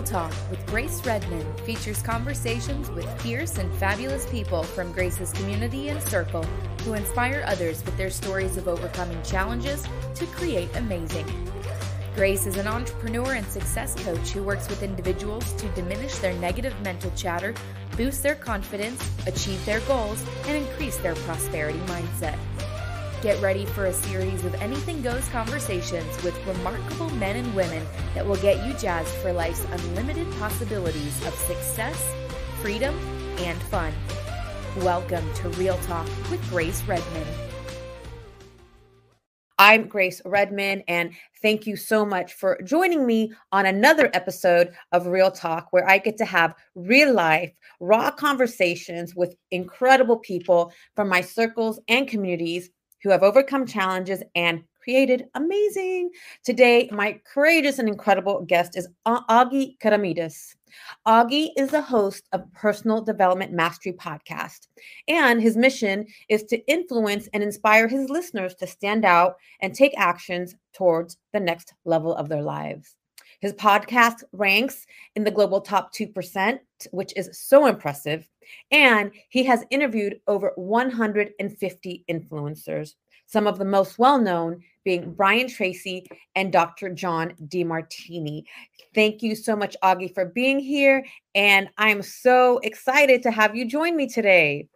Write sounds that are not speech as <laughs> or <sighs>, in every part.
Real Talk with Grace Redmond features conversations with fierce and fabulous people from Grace's community and circle who inspire others with their stories of overcoming challenges to create amazing. Grace is an entrepreneur and success coach who works with individuals to diminish their negative mental chatter, boost their confidence, achieve their goals, and increase their prosperity mindset. Get ready for a series of anything goes conversations with remarkable men and women that will get you jazzed for life's unlimited possibilities of success, freedom, and fun. Welcome to Real Talk with Grace Redmond. I'm Grace Redmond, and thank you so much for joining me on another episode of Real Talk, where I get to have real life, raw conversations with incredible people from my circles and communities who have overcome challenges and created amazing. Today, my courageous and incredible guest is Agi Keramidas. Augie is the host of Personal Development Mastery Podcast, and his mission is to influence and inspire his listeners to stand out and take actions towards the next level of their lives. His podcast ranks in the global top 2%, which is so impressive. And he has interviewed over 150 influencers, some of the most well known being Brian Tracy and Dr. John Demartini. Thank you so much, Agi, for being here. And I'm so excited to have you join me today.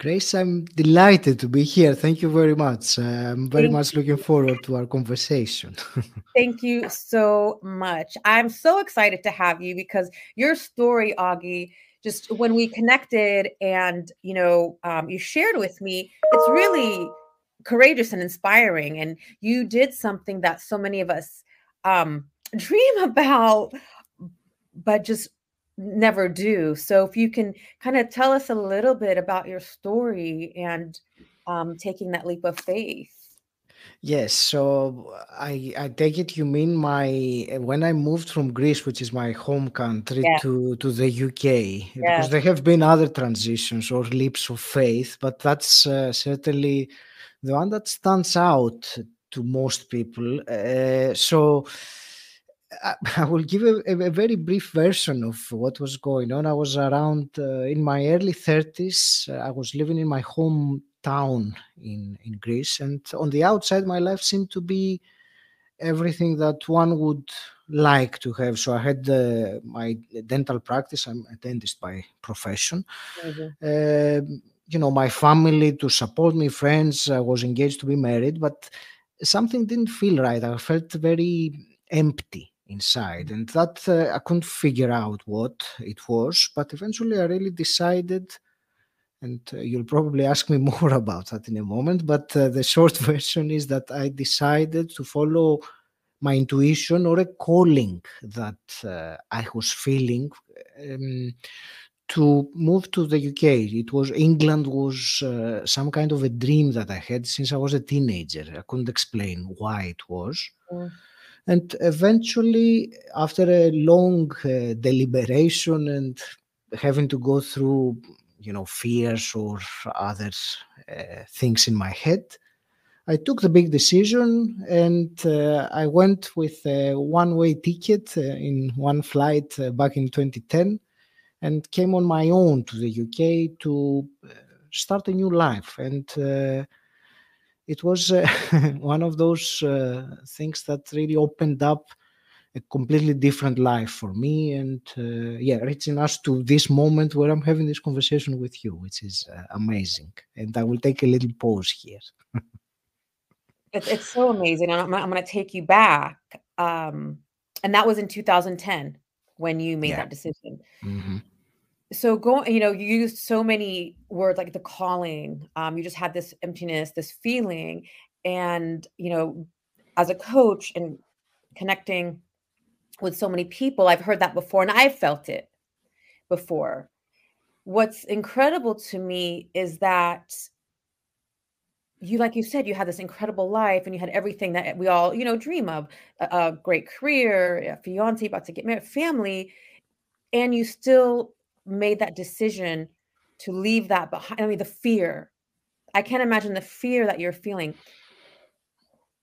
Grace, I'm delighted to be here. Thank you very much. I'm very Thank much looking forward to our conversation. <laughs> Thank you so much. I'm so excited to have you because your story, Agi, just when we connected and you know um, you shared with me, it's really courageous and inspiring. And you did something that so many of us um, <laughs> dream about, but just never do. So if you can kind of tell us a little bit about your story and um, taking that leap of faith. Yes, so I I take it you mean my when I moved from Greece, which is my home country, Yeah. to to the UK, yeah. because there have been other transitions or leaps of faith, but that's uh, certainly the one that stands out to most people. Uh, so I, <laughs> I will give a, a, very brief version of what was going on. I was around uh, in my early 30s. Uh, I was living in my hometown in, in Greece, and on the outside, my life seemed to be everything that one would like to have. So I had uh, my dental practice. I'm a dentist by profession. Mm-hmm. you know, my family to support me, friends. I was engaged to be married, but something didn't feel right. I felt very empty inside. And that uh, i couldn't figure out what it was but eventually i really decided and uh, you'll probably ask me <laughs> more about that in a moment but uh, the short <laughs> version is that i decided to follow my intuition or a calling that uh, i was feeling um, to move to the uk it was england was uh, some kind of a dream that i had since i was a teenager. I couldn't explain why it was. And eventually, after a long uh, deliberation and having to go through, you know, fears or other uh, things in my head, I took the big decision and uh, I went with a one way ticket uh, in one flight uh, back in 2010 and came on my own to the UK to uh, start a new life. And it was uh, <laughs> one of those uh, things that really opened up a completely different life for me and uh, yeah reaching us to this moment where i'm having this conversation with you which is uh, amazing and i will take a little pause here <laughs> it's, it's so amazing i'm, I'm going to take you back um, and that was in 2010 when you made yeah. that decision mm-hmm. So go you know you used so many words like the calling um, you just had this emptiness this feeling and you know as a coach and connecting with so many people i've heard that before and i've felt it before. What's incredible to me is that you like you said you had this incredible life and you had everything that we all you know dream of a, a great career a fiance about to get married family and you still made that decision to leave that behind i mean the fear. I can't imagine the fear that you're feeling.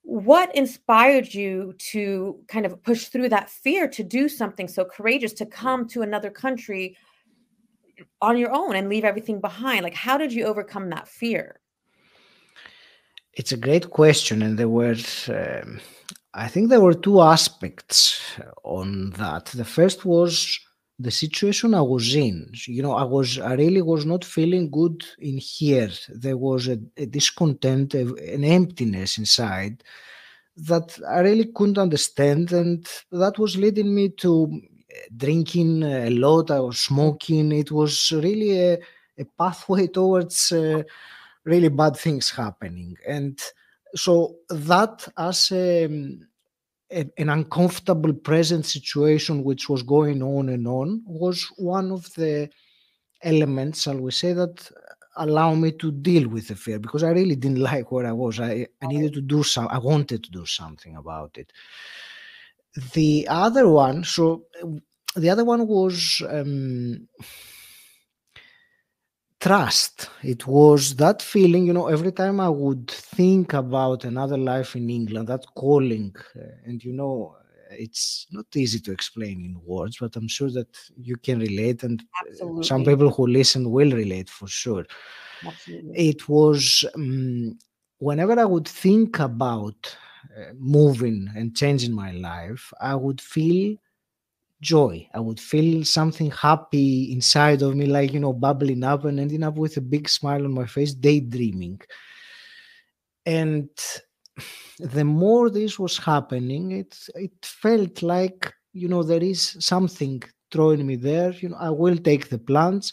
What inspired you to kind of push through that fear to do something so courageous to come to another country on your own and leave everything behind? Like how did you overcome that fear? It's a great question and there were um, i think there were two aspects on that. The first was the situation i was in you know i was i really was not feeling good in here. There was a, a discontent a, an emptiness inside that i really couldn't understand and that was leading me to drinking a lot I was smoking. It was really a, a pathway <laughs> towards uh, really bad things happening. And so that as a, a, an uncomfortable present situation which was going on and on was one of the elements shall we say that allow me to deal with the fear because i really didn't <laughs> like where i was. I, I needed to do some i wanted to do something about it. The other one so the other one was um, trust it was that feeling you know every time i would think about another life in england that calling uh, and you know it's not easy to explain in words but i'm sure that you can relate and Absolutely. some people who listen will relate for sure Absolutely. it was um, whenever i would think about uh, moving and changing my life i would feel joy. I would feel something happy inside of me, like, you know, bubbling up and ending up with a big smile on my face, daydreaming. And the more this was happening, it, it felt like, you know, there is something drawing me there. You know, I will take the plunge.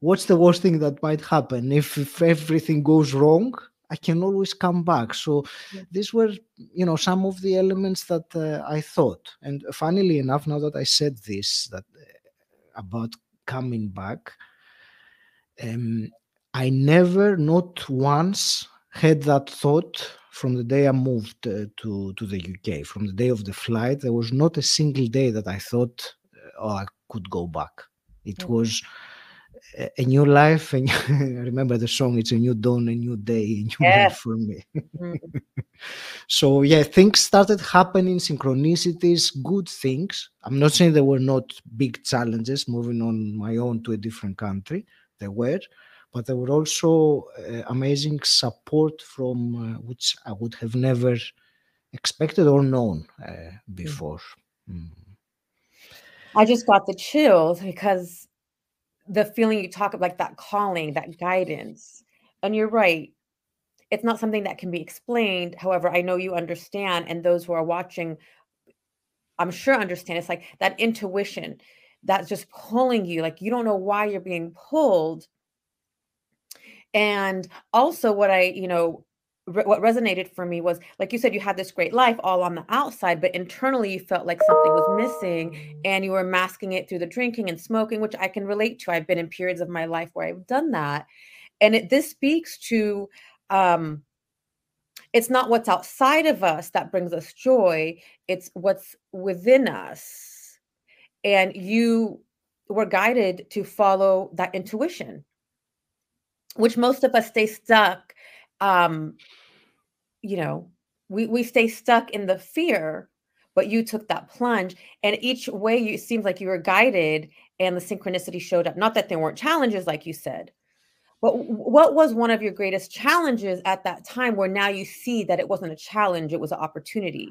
What's the worst thing that might happen? If, if everything goes wrong, I can always come back. So yeah. these were, you know, some of the elements that uh, I thought. And funnily enough, now that I said this, that uh, about coming back, um, I never, not once, had that thought from the day I moved uh, to to the UK. From the day of the flight, there was not a single day that I thought, uh, oh, I could go back. It mm-hmm. was a new life and <laughs> remember the song it's a new dawn a new day a new life for me mm. <laughs> so yeah things started happening synchronicities good things i'm not saying there were not big challenges moving on my own to a different country there were but there were also uh, amazing support from uh, which i would have never expected or known uh, mm. before mm. i just got the chills because the feeling you talk of like that calling, that guidance. And you're right. It's not something that can be explained. However, I know you understand, and those who are watching, I'm sure understand. It's like that intuition that's just pulling you, like you don't know why you're being pulled. And also, what I, you know, re- what resonated for me was like you said you had this great life all on the outside but internally you felt like something was missing and you were masking it through the drinking and smoking which i can relate to. I've been in periods of my life where i've done that. And it this speaks to um it's not what's outside of us that brings us joy it's what's within us. And you were guided to follow that intuition which most of us stay stuck um you know we we stay stuck in the fear but you took that plunge and each way you seems like you were guided and the synchronicity showed up. Not that there weren't challenges like you said but what was one of your greatest challenges at that time where now you see that it wasn't a challenge it was an opportunity?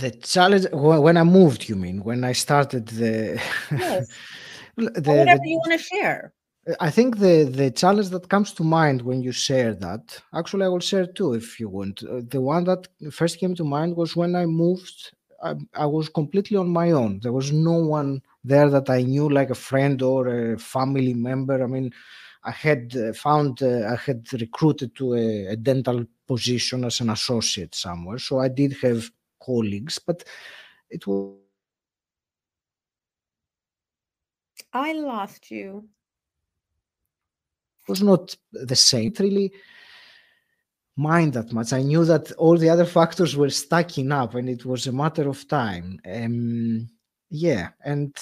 The challenge when i moved you mean when i started the yes. <laughs> the, whatever the, you want to share I think the the challenge that comes to mind when you share that, actually, I will share two if you want. Uh, the one that first came to mind was when I moved. I, I, was completely on my own. There was no one there that I knew, like a friend or a family member. I mean, I had uh, found, uh, I had recruited to a, a dental position as an associate somewhere, so I did have colleagues, but it was. I lost you was not the same. It really mind that much. I knew that all the other factors were stacking up, and it was a matter of time. Um, yeah, and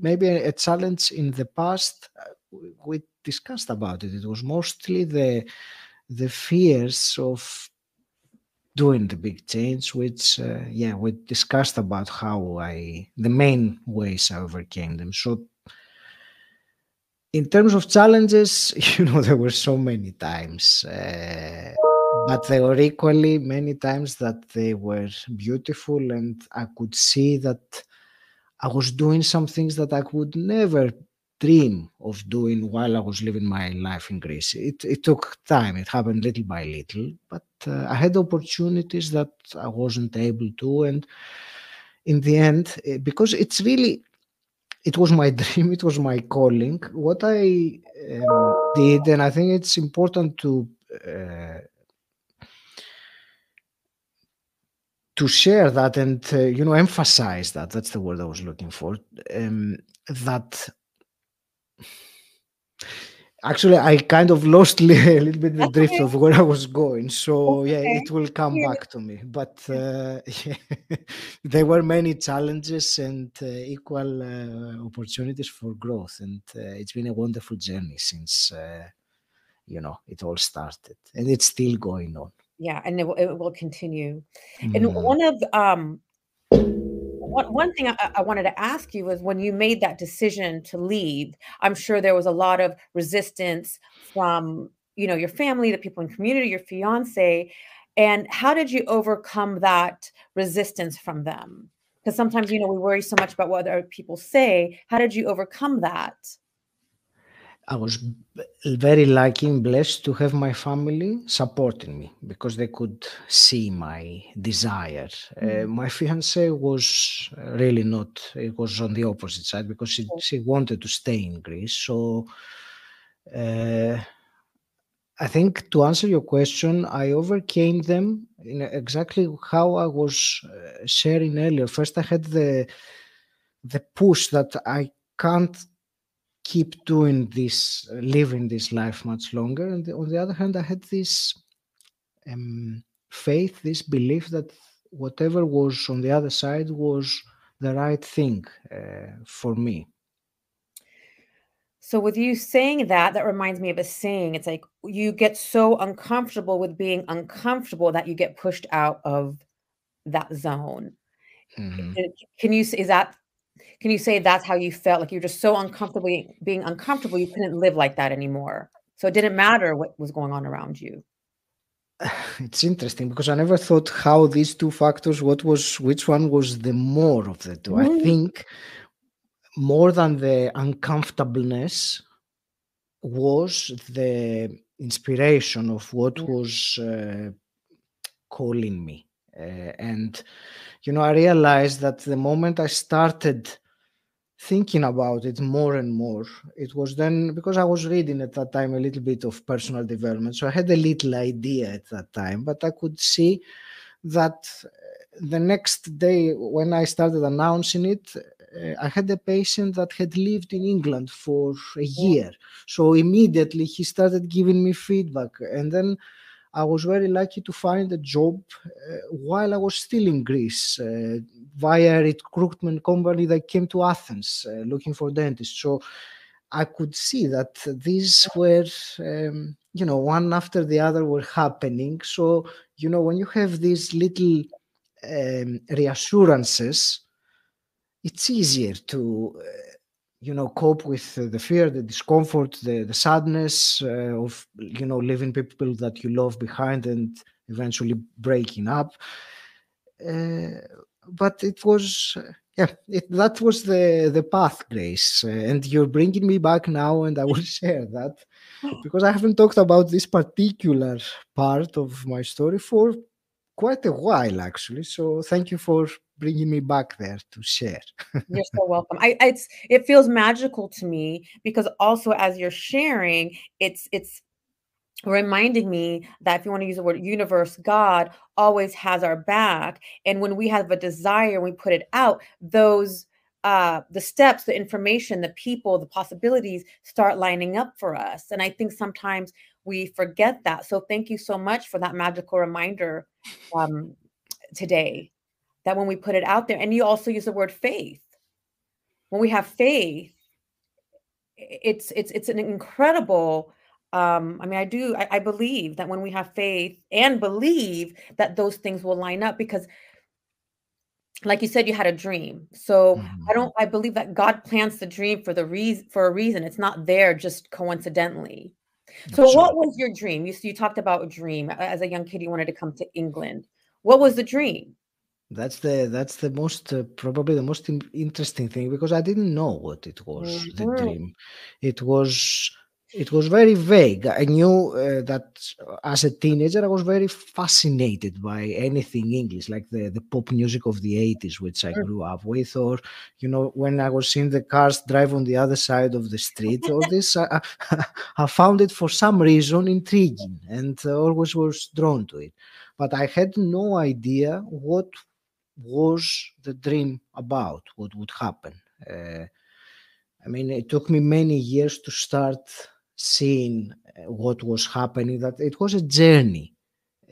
maybe a, challenge in the past uh, we discussed about it. It was mostly the the fears of doing the big change, which uh, yeah, we discussed about how I the main ways I overcame them. So in terms of challenges, <laughs> you know, there were so many times, uh, but there were equally many times that they were beautiful, and I could see that I was doing some things that I could never dream of doing while I was living my life in Greece. It, it took time, it happened little by little, but uh, I had opportunities that I wasn't able to. And in the end, eh, because it's really, it was my <laughs> dream, it was my calling. What I um, did, and I think it's important to uh, to share that and uh, you know emphasize that that's the word i was looking for um, that actually i kind of lost <laughs> a little bit the drift of where i was going so okay. yeah it will come yeah. back to me but uh, <laughs> yeah, there were many challenges and uh, equal uh, opportunities for growth and uh, it's been a wonderful journey since uh, you know it all started and it's still going on yeah and it will, it will continue mm. and one of um one, one thing I, I, wanted to ask you was when you made that decision to leave i'm sure there was a lot of resistance from you know your family the people in community your fiance and how did you overcome that resistance from them? Because sometimes you know we worry so much about what other people say. How did you overcome that I was very lucky and blessed to have my family supporting me because they could see my desire. Uh, mm. Uh, my fiance was really not, it was on the opposite side because she, she wanted to stay in Greece. So uh, I think to answer your question, I overcame them in exactly how I was uh, sharing earlier. First, I had the the push that I can't keep doing this, living this life much longer. And on the other hand, I had this um, faith, this belief that whatever was on the other side was the right thing uh, for me. So, with you saying that, that reminds me of a saying. It's like you get so uncomfortable with being uncomfortable that you get pushed out of that zone. Mm-hmm. Can you, is that can you say that's how you felt? Like you're just so uncomfortably being uncomfortable, you couldn't live like that anymore. So it didn't matter what was going on around you. <sighs> It's interesting because I never thought how these two factors, what was which one was the more of the 2 mm-hmm. I think more than the uncomfortableness was the inspiration of what mm-hmm. was uh, calling me. Uh, and you know, I realized that the moment I started thinking about it more and more, it was then because I was reading at that time a little bit of personal development. So I had a little idea at that time, but I could see that uh, the next day when I started announcing it, uh, I had a patient that had lived in England for a year. So immediately he started giving me feedback. And then I was very lucky to find a job uh, while I was still in Greece uh, via a recruitment company that came to Athens uh, looking for dentists. So I could see that these were, um, you know, one after the other were happening. So, you know, when you have these little um, reassurances, it's easier to uh, you know cope with the fear the discomfort the, the sadness uh, of you know leaving people that you love behind and eventually breaking up. Uh, but it was yeah it, that was the the path grace uh, and you're bringing me back now and i will <laughs> share that because i haven't talked about this particular part of my story for quite a while actually. So thank you for bringing me back there to share. <laughs> you're so welcome. I it's it feels magical to me because also as you're sharing, it's it's reminding me that if you want to use the word universe, God always has our back. And when we have a desire, we put it out, those uh the steps the information the people the possibilities start lining up for us and i think sometimes we forget that so thank you so much for that magical reminder um today that when we put it out there, and you also use the word faith. When we have faith, it's it's it's an incredible um, I mean, I do, I, I believe that when we have faith and believe that those things will line up because like you said you had a dream. So Mhm. i don't i believe that god plants the dream for the reason for a reason. It's not there just coincidentally. So what was your dream? You, you talked about a dream. As a young kid you wanted to come to england. What was the dream That's the that's the most uh, probably the most in- interesting thing because I didn't know what it was the Mhm. dream. It was it was very vague. I knew uh, that uh, as a teenager I was very fascinated by anything English, like the the pop music of the eighties, which I Mm. grew up with, or you know when I was seeing the cars drive on the other side of the street. All this I, I, <laughs> I found it for some reason intriguing and uh, always was drawn to it. But I had no idea what was the dream about, what would happen. Uh, I mean, it took me many years to start seeing uh, what was happening, that it was a journey.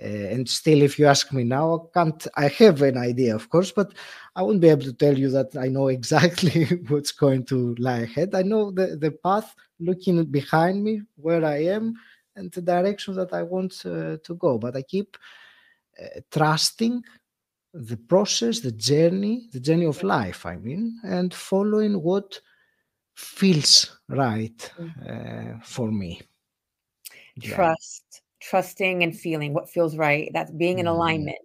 Uh, and still, if you ask me now, I can't, I have an idea, of course, but I won't be able to tell you that I know <laughs> exactly what's going to lie ahead. I know the, the path looking behind me, where I am, and the direction that I want uh, to go. But I keep uh, trusting the process, the journey, the journey of life, I mean, and following what feels right uh, for me. Yeah. trust trusting and feeling what feels right that's being in Mhm. alignment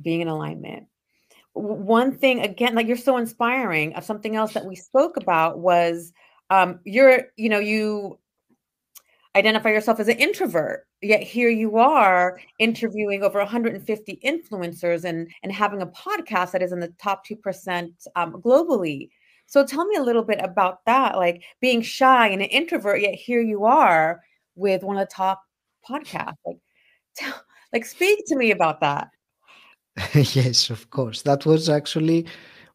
being in alignment W- one thing again like you're so inspiring of something else that we spoke about was um you're you know you identify yourself as an introvert yet here you are interviewing over 150 influencers and and having a podcast that is in the top 2% um, globally so tell me a little bit about that like being shy and an introvert yet here you are with one of the top podcasts like tell, like speak to me about that <laughs> yes, of course. That was actually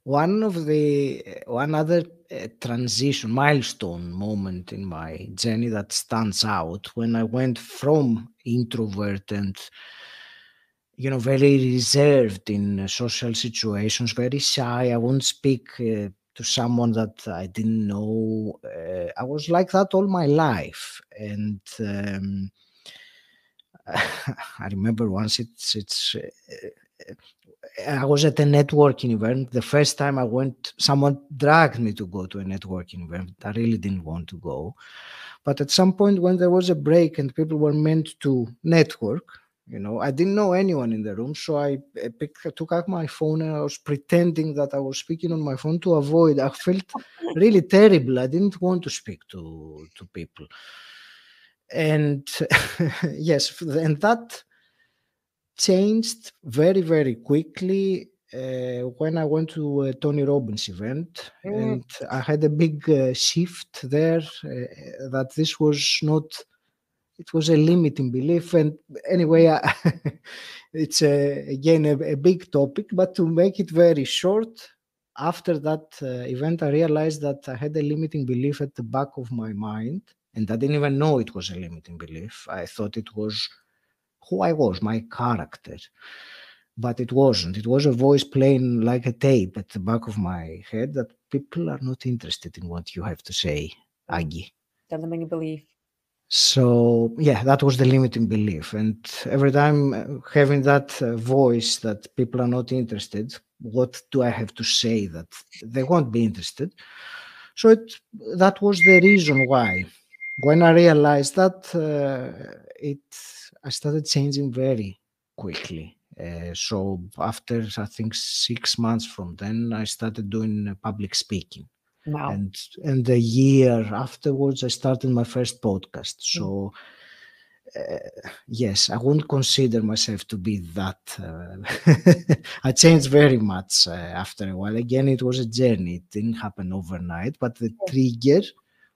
one of the one other uh, transition milestone moment in my journey that stands out when I went from introvert and you know very reserved in social situations, very shy. I won't speak uh, to someone that I didn't know. Uh, I was like that all my life, and. Um, <laughs> I remember once it's it's uh, I was at a networking event. The first time I went, someone dragged me to go to a networking event. I really didn't want to go. But at some point, when there was a break and people were meant to network, you know, I didn't know anyone in the room. So I picked, took out my phone and I was pretending that I was speaking on my phone to avoid. I felt <laughs> really terrible. I didn't want to speak to, to people. And <laughs> yes, and that changed very very quickly uh, when I went to a Tony Robbins event, Mm. and I had a big uh, shift there uh, that this was not. It was a limiting belief, and anyway, I, <laughs> it's a, again a, a big topic. But to make it very short, after that uh, event, I realized that I had a limiting belief at the back of my mind, and I didn't even know it was a limiting belief. I thought it was who I was, my character. But it wasn't. It was a voice playing like a tape at the back of my head that people are not interested in what you have to say, Agi. the limiting belief So, yeah, that was the limiting belief. And every time uh, having that uh, voice that people are not interested, what do I have to say that they won't be interested? So, it, that was the reason why. When I realized that, uh, it I started changing very quickly. Uh, so after I think six months from then, I started doing uh, public speaking. Wow. And and a year afterwards i started my first podcast. So uh, yes i wouldn't consider myself to be that uh, <laughs> i changed very much uh, after a while. Again it was a journey. It didn't happen overnight but the trigger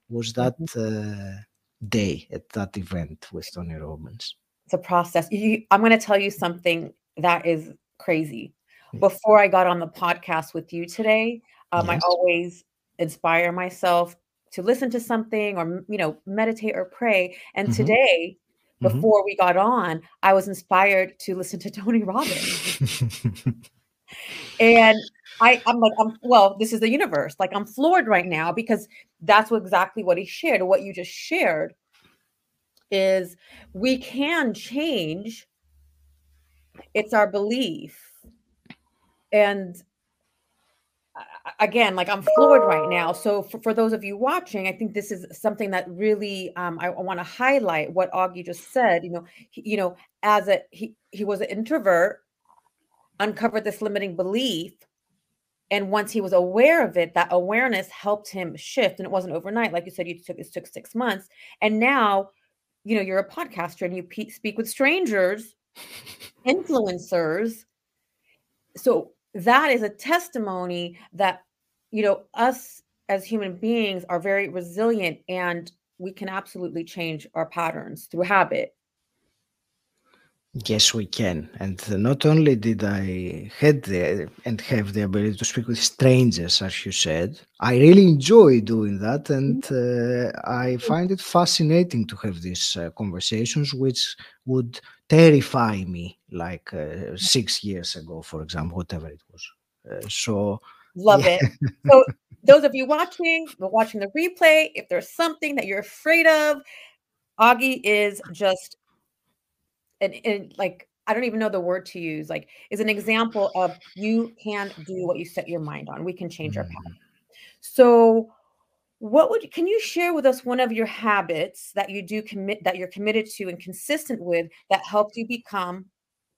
was that uh, day at that event with tony robbins it's a process. You, i'm going to tell you something that is crazy. Before i got on the podcast with you today um, i always inspire myself to listen to something or you know meditate or pray. And Mhm. today Mhm. before we got on i was inspired to listen to <laughs> tony robbins. And I, I'm like, I'm well, this is the universe. Like I'm floored right now because that's what exactly what he shared, what you just shared is we can change. It's our belief. And again, like I'm floored right now. So for, for those of you watching, I think this is something that really um, I, I want to highlight what Agi just said. You know, he, you know, as a he he was an introvert, uncovered this limiting belief, and once he was aware of it, that awareness helped him shift. And it wasn't overnight, like you said. You took it took six months, and now, you know, you're a podcaster and you pe- speak with strangers, influencers. So that is a testimony that you know us as human beings are very resilient and we can absolutely change our patterns through habit Yes, we can. And not only did I had the and have the ability to speak with strangers, as you said, I really enjoy doing that, and uh, I find it fascinating to have these uh, conversations, which would terrify me like uh, six years ago, for example, whatever it was. Uh, so love yeah. it. <laughs> So those of you watching, watching the replay, if there's something that you're afraid of, Agi is just and, and like I don't even know the word to use, like is an example of you can do what you set your mind on. We can change mm-hmm. our path. So what would can you share with us one of your habits that you do commit that you're committed to and consistent with that helped you become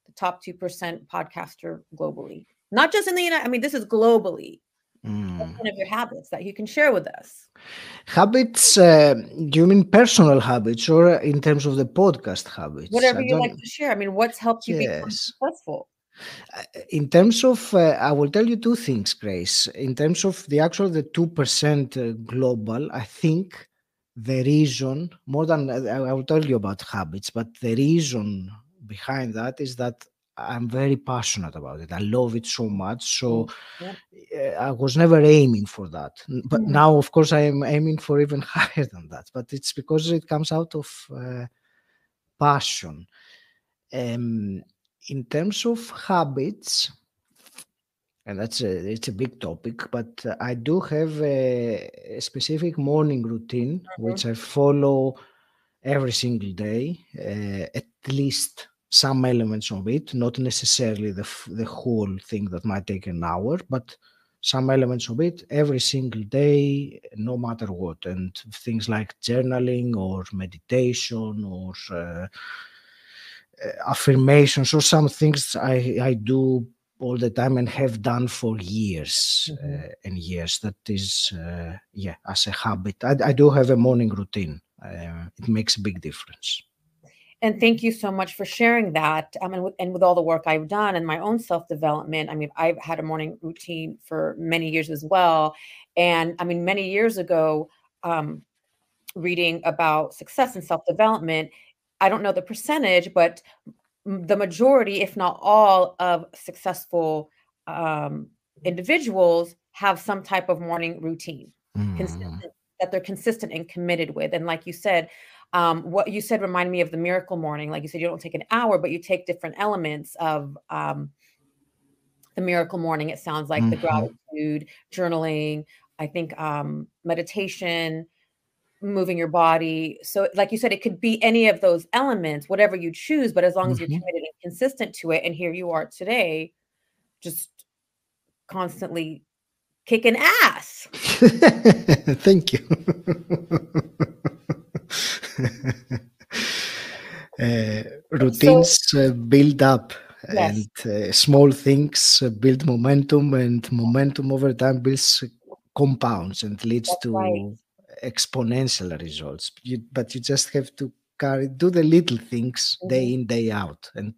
the top 2% podcaster globally? Not just in the United, I mean, this is globally. Mm. one of your habits that you can share with us? Habits, uh, do you mean personal habits or in terms of the podcast habits? Whatever you like to share. I mean, what's helped you yes. become successful? Uh, in terms of, uh, I will tell you two things, Grace. In terms of the actual, the 2% uh, global, I think the reason, more than I will tell you about habits, but the reason behind that is that I'm very passionate about it. I love it so much. So yeah. Eh, I was never aiming for that. But mm-hmm. now, of course, I am aiming for even <laughs> higher than that. But it's because it comes out of uh, passion. Um, in terms of habits, and that's a it's a big topic, but I do have a, a specific morning routine mm-hmm. which I follow every single day, uh, at least some elements of it, not necessarily the, the whole thing that might take an hour, but some elements of it every single day, no matter what. And things like journaling or meditation or uh, affirmations or some things I, I do all the time and have done for years mm-hmm. uh, and years. That is, uh, yeah, as a habit. I, I, do have a morning routine. Uh, it makes a big difference. And thank you so much for sharing that. Um, and, with, and with all the work I've done and my own self development, I mean, I've had a morning routine for many years as well. And I mean, many years ago, um, reading about success and self development, I don't know the percentage, but the majority, if not all, of successful um, individuals have some type of morning routine mm. That they're consistent and committed with. And like you said, um, what you said reminded me of the miracle morning. Like you said, you don't take an hour, but you take different elements of um, the miracle morning. It sounds like mm-hmm. the gratitude, journaling, I think um, meditation, moving your body. So, like you said, it could be any of those elements, whatever you choose, but as long as mm-hmm. you're committed and consistent to it. And here you are today, just constantly kicking ass. <laughs> Thank you. <laughs> uh, routines so, uh, build up yes. and uh, small things uh, build momentum and momentum over time builds compounds and leads That's to right. exponential results you, but you just have to carry do the little things mm-hmm. day in day out and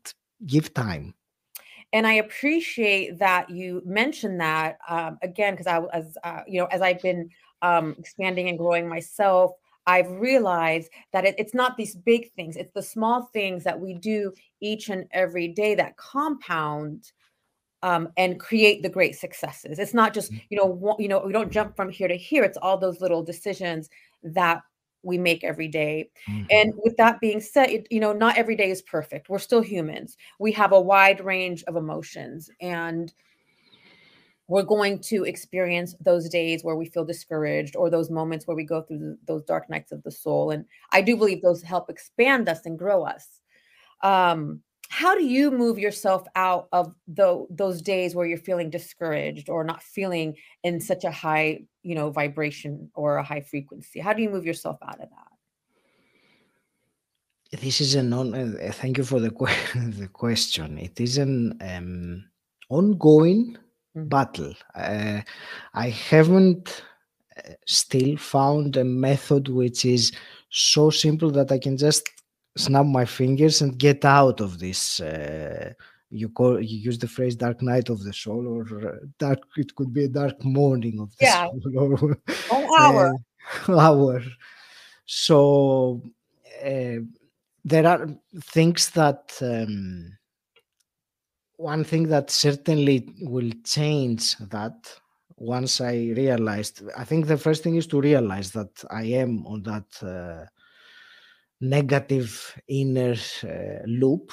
give time and I appreciate that you mentioned that um, again because I as uh, you know as I've been um, expanding and growing myself, I've realized that it, it's not these big things; it's the small things that we do each and every day that compound um, and create the great successes. It's not just mm. you know you know we don't jump from here to here. It's all those little decisions that we make every day. Mm-hmm. And with that being said, it, you know, not every day is perfect. We're still humans. We have a wide range of emotions and we're going to experience those days where we feel discouraged or those moments where we go through those dark nights of the soul and i do believe those help expand us and grow us um, how do you move yourself out of the, those days where you're feeling discouraged or not feeling in such a high you know vibration or a high frequency? How do you move yourself out of that? This is an on uh, thank you for the, <laughs> the question. It is an um, ongoing mm-hmm. battle. Uh, i haven't uh, still found a method which is so simple that i can just snap my fingers and get out of this uh, you call you use the phrase dark night of the soul or uh, dark it could be a dark morning of the yeah. soul or <laughs> hour uh, <laughs> hour so uh, there are things that um, one thing that certainly will change that once i realized i think the first thing is to realize that i am on that uh, negative inner uh, loop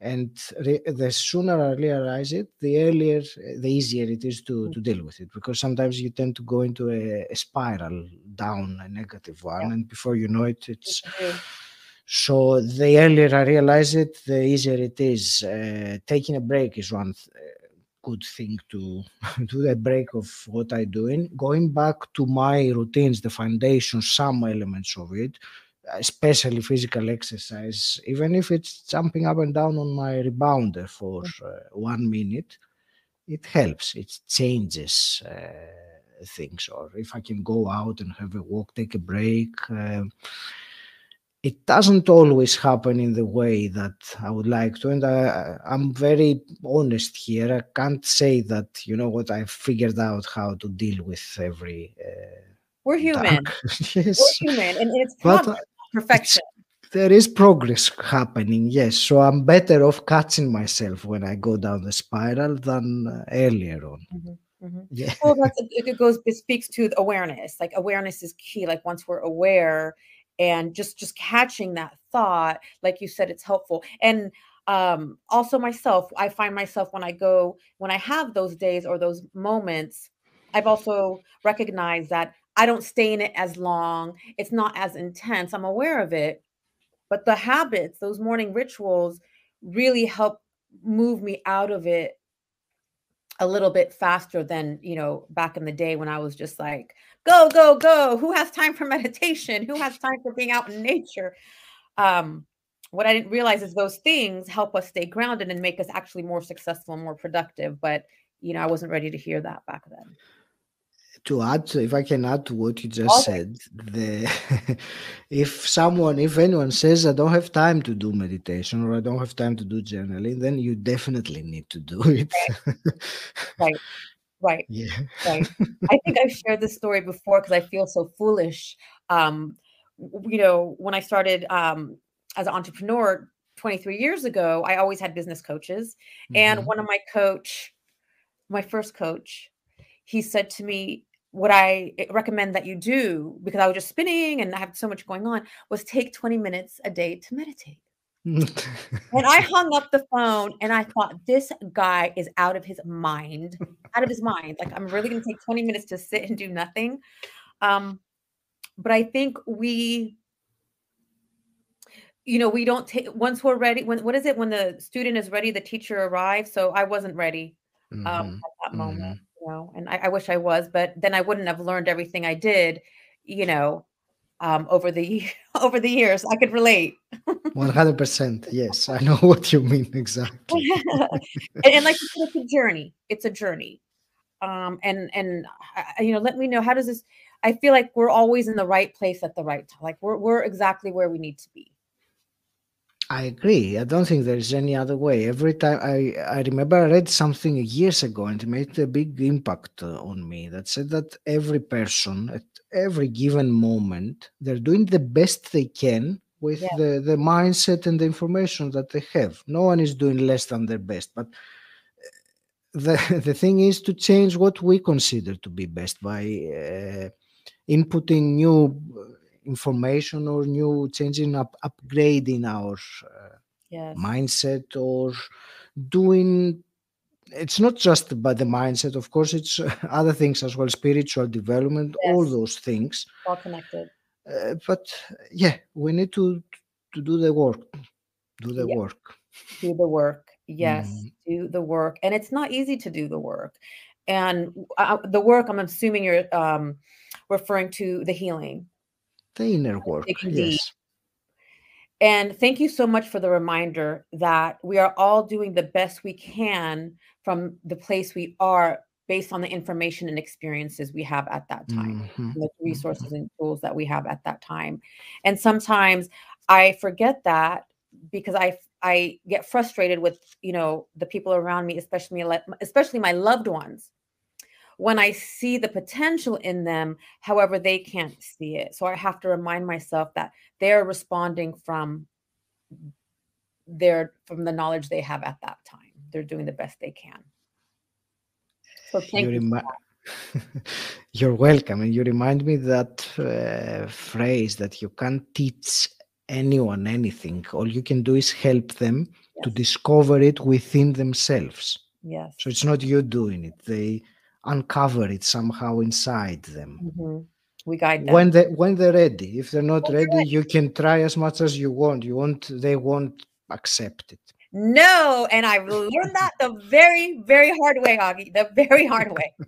and re- the sooner i realize it the earlier the easier it is to, to deal with it because sometimes you tend to go into a, a spiral down a negative one yeah. and before you know it it's so the earlier i realize it the easier it is. Uh, taking a break is one th- uh, good thing to <laughs> do a break of what I'm doing. Going back to my routines the foundation some elements of it especially physical exercise, even if it's jumping up and down on my rebounder for uh, one minute, it helps. It changes uh, things. Or if I can go out and have a walk, take a break. Uh, it doesn't always happen in the way that I would like to, and I, I'm very honest here. I can't say that you know what I figured out how to deal with every. Uh, we're human. <laughs> yes. We're human, and it's but, perfection. There is progress happening, yes. So I'm better off catching myself when I go down the spiral than uh, earlier on. Mm-hmm. Mm-hmm. Yeah. Well, that's, <laughs> it goes. It speaks to awareness. Like awareness is key. Like once we're aware, and just just catching that thought, like you said, it's helpful. And um, also myself, I find myself when I go when I have those days or those moments, I've also recognized that I don't stay in it as long. It's not as intense. I'm aware of it. But the habits, those morning rituals really help move me out of it a little bit faster than, you know, back in the day when I was just like, go, go, go. Who has time for <laughs> meditation? Who has time for being out in nature? Um, what I didn't realize is those things help us stay grounded and make us actually more successful and more productive. But, you know, I wasn't ready to hear that back then to add if i can add to what you just okay. said the <laughs> if someone if anyone says i don't have time to do meditation or i don't have time to do journaling then you definitely need to do it. Right. <laughs> Right. Yeah. Right. <laughs> I think i've shared this story before because i feel so foolish. Um you know when i started um as an entrepreneur 23 years ago i always had business coaches mm-hmm. and one of my coach my first coach he said to me what I eh, recommend that you do, because I was just spinning and I have so much going on, was take 20 minutes a day to meditate. and I hung up the phone and I thought, this guy is out of his mind, <laughs> out of his mind. Like, I'm really going to take 20 minutes to sit and do nothing. Um, but I think we, you know, we don't take, once we're ready, when, what is it? When the student is ready, the teacher arrives. So I wasn't ready um, mm-hmm. at that moment. Mm-hmm know, and I, I, wish I was, but then I wouldn't have learned everything I did, you know, um, over the <laughs> over the years. I could relate. One hundred percent. Yes, I know <laughs> what you mean exactly. <laughs> and, and, like it's a journey. It's a journey. Um, and and uh, you know, let me know how does this. I feel like we're always in the right place at the right time. Like we're we're exactly where we need to be. I agree. I don't think there is any other way. Every time I, I remember I read something years ago and it made a big impact uh, on me that said that every person at every given moment they're doing the best they can with yeah. the, the mindset and the information that they have. No one is doing less than their best, but uh, the <laughs> the thing is to change what we consider to be best by uh, inputting new information or new changing up upgrading our uh, yes. mindset or doing it's not just about the mindset of course it's <laughs> other things as well spiritual development all those things all connected. uh, but yeah we need to to do the work do the Yeah. work do the work yes Mhm. do the work and it's not easy to do the work and uh, the work i'm assuming you're um referring to the healing the inner work yes and thank you so much for the reminder that we are all doing the best we can from the place we are based on the information and experiences we have at that time Mhm. the resources and tools that we have at that time. And sometimes I forget that because I I get frustrated with you know the people around me, especially especially my loved ones, when I see the potential in them. However, they can't see it, so I have to remind myself that they're responding from their from the knowledge they have at that time. They're doing the best they can. So thank you you. <laughs> You're welcome. And you remind me that uh, phrase that you can't teach anyone anything. All you can do is help them to discover it within themselves. Yes. So it's not you doing it. They uncover it somehow inside them. Mhm. We guide them. When they when they're ready. If they're not they're ready, you can try as much as you want. You won't they won't accept it. No, and I've learned that the very, very hard way, Agi, the very hard way. <laughs>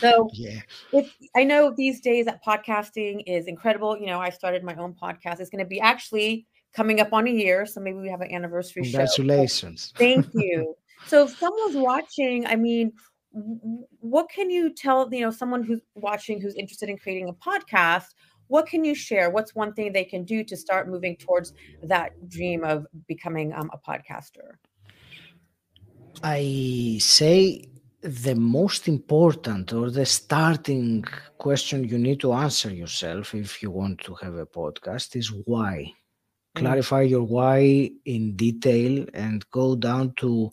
So Yeah. if I know these days that podcasting is incredible. You know, I started my own podcast. It's going to be actually coming up on a year, so maybe we have an anniversary show. Congratulations. Thank <laughs> you. So if someone's watching, I mean, what can you tell, you know, someone who's watching who's interested in creating a podcast? What can you share? What's one thing they can do to start moving towards that dream of becoming um, a podcaster? I say the most important or the starting question you need to answer yourself if you want to have a podcast is why. Mm. Clarify your why in detail and go down to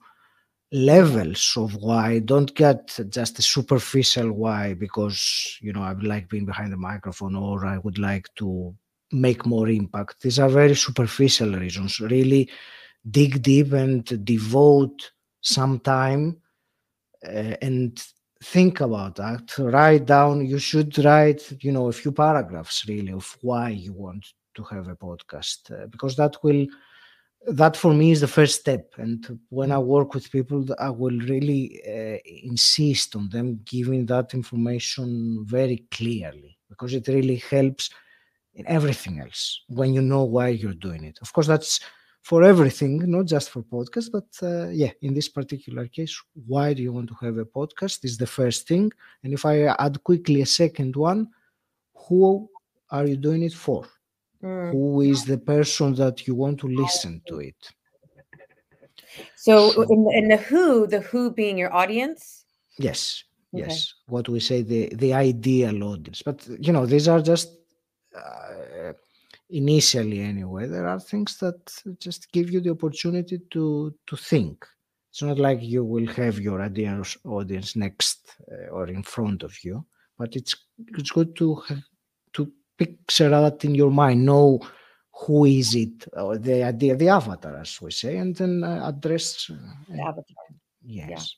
levels of why. Don't get just a superficial why because, you know, I would like being behind the microphone or I would like to make more impact. These are very superficial reasons. Really dig deep and devote some time uh, and think about that write down you should write you know a few paragraphs really of why you want to have a podcast uh, because that will that for me is the first step and when i work with people i will really uh, insist on them giving that information very clearly because it really helps in everything else when you know why you're doing it of course that's for everything, not just for podcast, but uh, yeah, in this particular case, why do you want to have a podcast is the first thing. And if I add quickly a second one, who are you doing it for? Mm. Who is the person that you want to listen to it? So So- in the, in the who, the who being your audience. Yes, Okay. yes. What we say the the ideal audience, but you know these are just uh, initially anyway. There are things that just give you the opportunity to to think. It's not like you will have your audience audience next uh, or in front of you, but it's it's good to ha- to picture that in your mind. Know who is it, or the idea, the avatar, as we say, and then uh, address. Uh, the avatar. yes.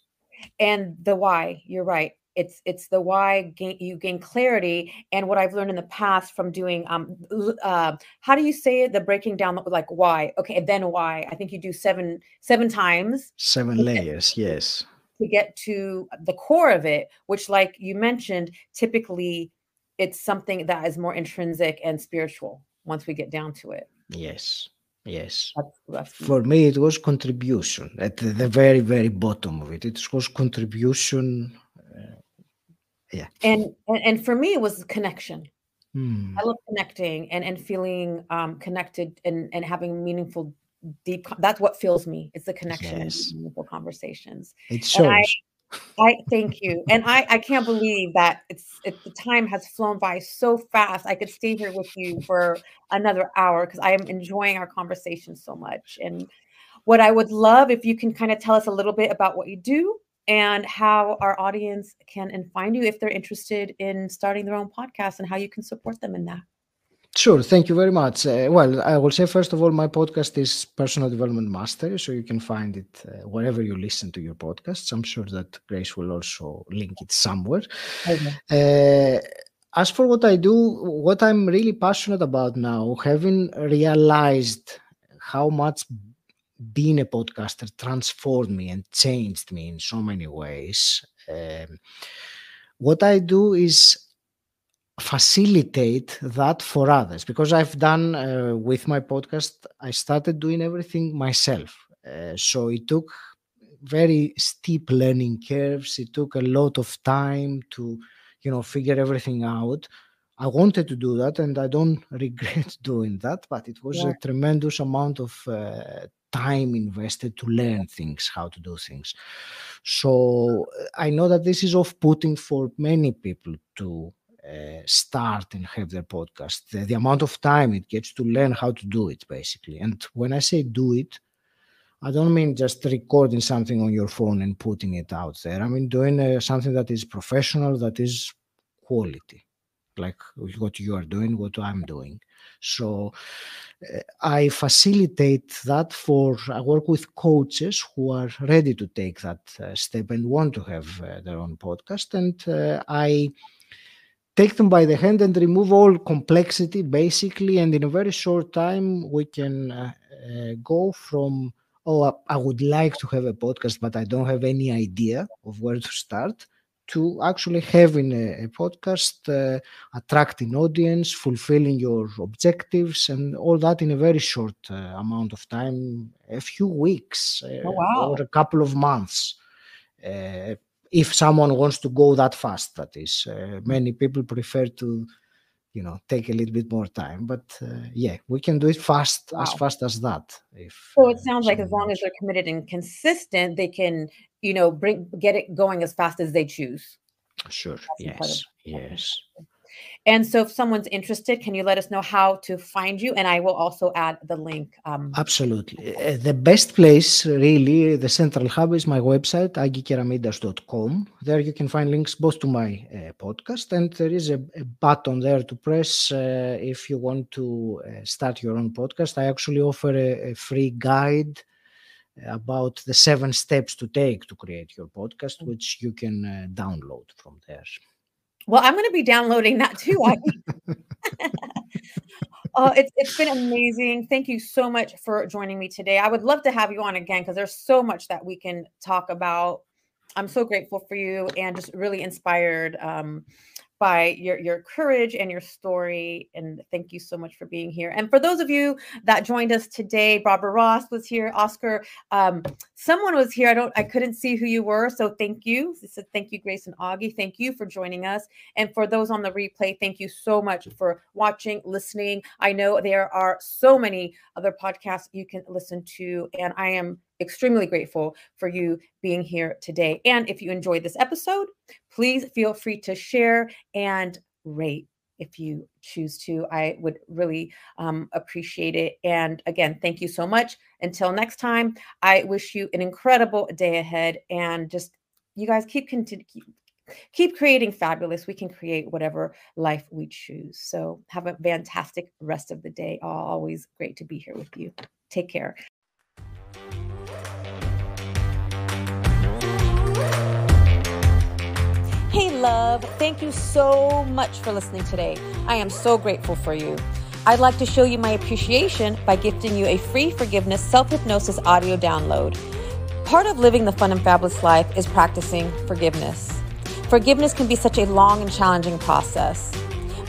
and the why you're right it's it's the why gain, you gain clarity and what i've learned in the past from doing um uh, how do you say it the breaking down like why okay then why i think you do seven seven times Seven layers. Yes. to get to the core of it which like you mentioned typically it's something that is more intrinsic and spiritual once we get down to it Yes. Yes. that's, that's For me, it was contribution at the, the very, very bottom of it. It was contribution. and, and and for me it was connection Hmm. I love connecting and and feeling um connected and and having meaningful deep that's what fills me it's the connection and Yes. meaningful conversations It And I- shows. I thank you and i i can't believe that it's it, the time has flown by so fast i could stay here with you for another hour because i am enjoying our conversation so much and what i would love if you can kind of tell us a little bit about what you do and how our audience can and find you if they're interested in starting their own podcast and how you can support them in that Sure. Thank you very much. Uh, well, I will say, first of all, my podcast is Personal Development Mastery, so you can find it uh, wherever you listen to your podcasts. I'm sure that Grace will also link it somewhere. Okay. Uh, as for what I do, what I'm really passionate about now, having realized how much being a podcaster transformed me and changed me in so many ways, um, what I do is facilitate that for others because I've done uh, with my podcast, I started doing everything myself. Uh, so it took very steep learning curves. It took a lot of time to, you know, figure everything out. I wanted to do that and I don't <laughs> regret doing that, but it was yeah. a tremendous amount of uh, time invested to learn things, how to do things. So I know that this is off putting for many people to uh, start and have their podcast. The, the, amount of time it gets to learn how to do it, basically. And when I say do it, I don't mean just recording something on your phone and putting it out there. I mean doing uh, something that is professional, that is quality, like what you are doing, what I'm doing. So uh, I facilitate that for, I work with coaches who are ready to take that uh, step and want to have uh, their own podcast. And uh, I take them by the hand and remove all complexity basically and in a very short time we can uh, uh, go from oh i would like to have a podcast but i don't have any idea of where to start to actually having a, a podcast uh, attracting audience fulfilling your objectives and all that in a very short uh, amount of time a few weeks uh, oh, wow. or a couple of months uh, if someone wants to go that fast that is uh, many people prefer to you know take a little bit more time but uh, yeah we can do it fast wow. as fast as that if so it uh, sounds like as long as they're committed and consistent they can you know bring get it going as fast as they choose. Sure That's yes yes and so, if someone's interested, can you let us know how to find you? And I will also add the link. Um, Absolutely. Uh, the best place, really, the central hub is my website, agikeramidas.com. There you can find links both to my uh, podcast, and there is a, a button there to press uh, if you want to uh, start your own podcast. I actually offer a, a free guide about the seven steps to take to create your podcast, mm. which you can uh, download from there. Well, I'm going to be downloading that too. <laughs> oh, it's it's been amazing. Thank you so much for joining me today. I would love to have you on again because there's so much that we can talk about. I'm so grateful for you and just really inspired. Um, by your your courage and your story and thank you so much for being here. And for those of you that joined us today barbara ross was here oscar um, someone was here i don't i couldn't see who you were so thank you. So thank you grace and Agi thank you for joining us. And for those on the replay thank you so much for watching listening. I know there are so many other podcasts you can listen to and i am extremely grateful for you being here today. And if you enjoyed this episode, please feel free to share and rate if you choose to. I would really um, appreciate it. And again, thank you so much. Until next time, I wish you an incredible day ahead and just you guys keep continue. Keep creating fabulous. We can create whatever life we choose. So, have a fantastic rest of the day. Always great to be here with you. Take care. Love, thank you so much for listening today. I am so grateful for you. I'd like to show you my appreciation by gifting you a free forgiveness self hypnosis audio download. Part of living the fun and fabulous life is practicing forgiveness. Forgiveness can be such a long and challenging process.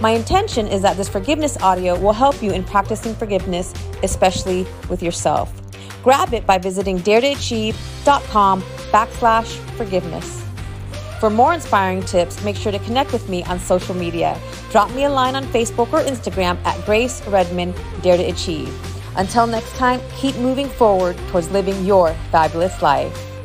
My intention is that this forgiveness audio will help you in practicing forgiveness, especially with yourself. Grab it by visiting daretoachieve.com backslash forgiveness. For more inspiring tips, make sure to connect with me on social media. Drop me a line on Facebook or Instagram at Grace Redmond Dare to Achieve. Until next time, keep moving forward towards living your fabulous life.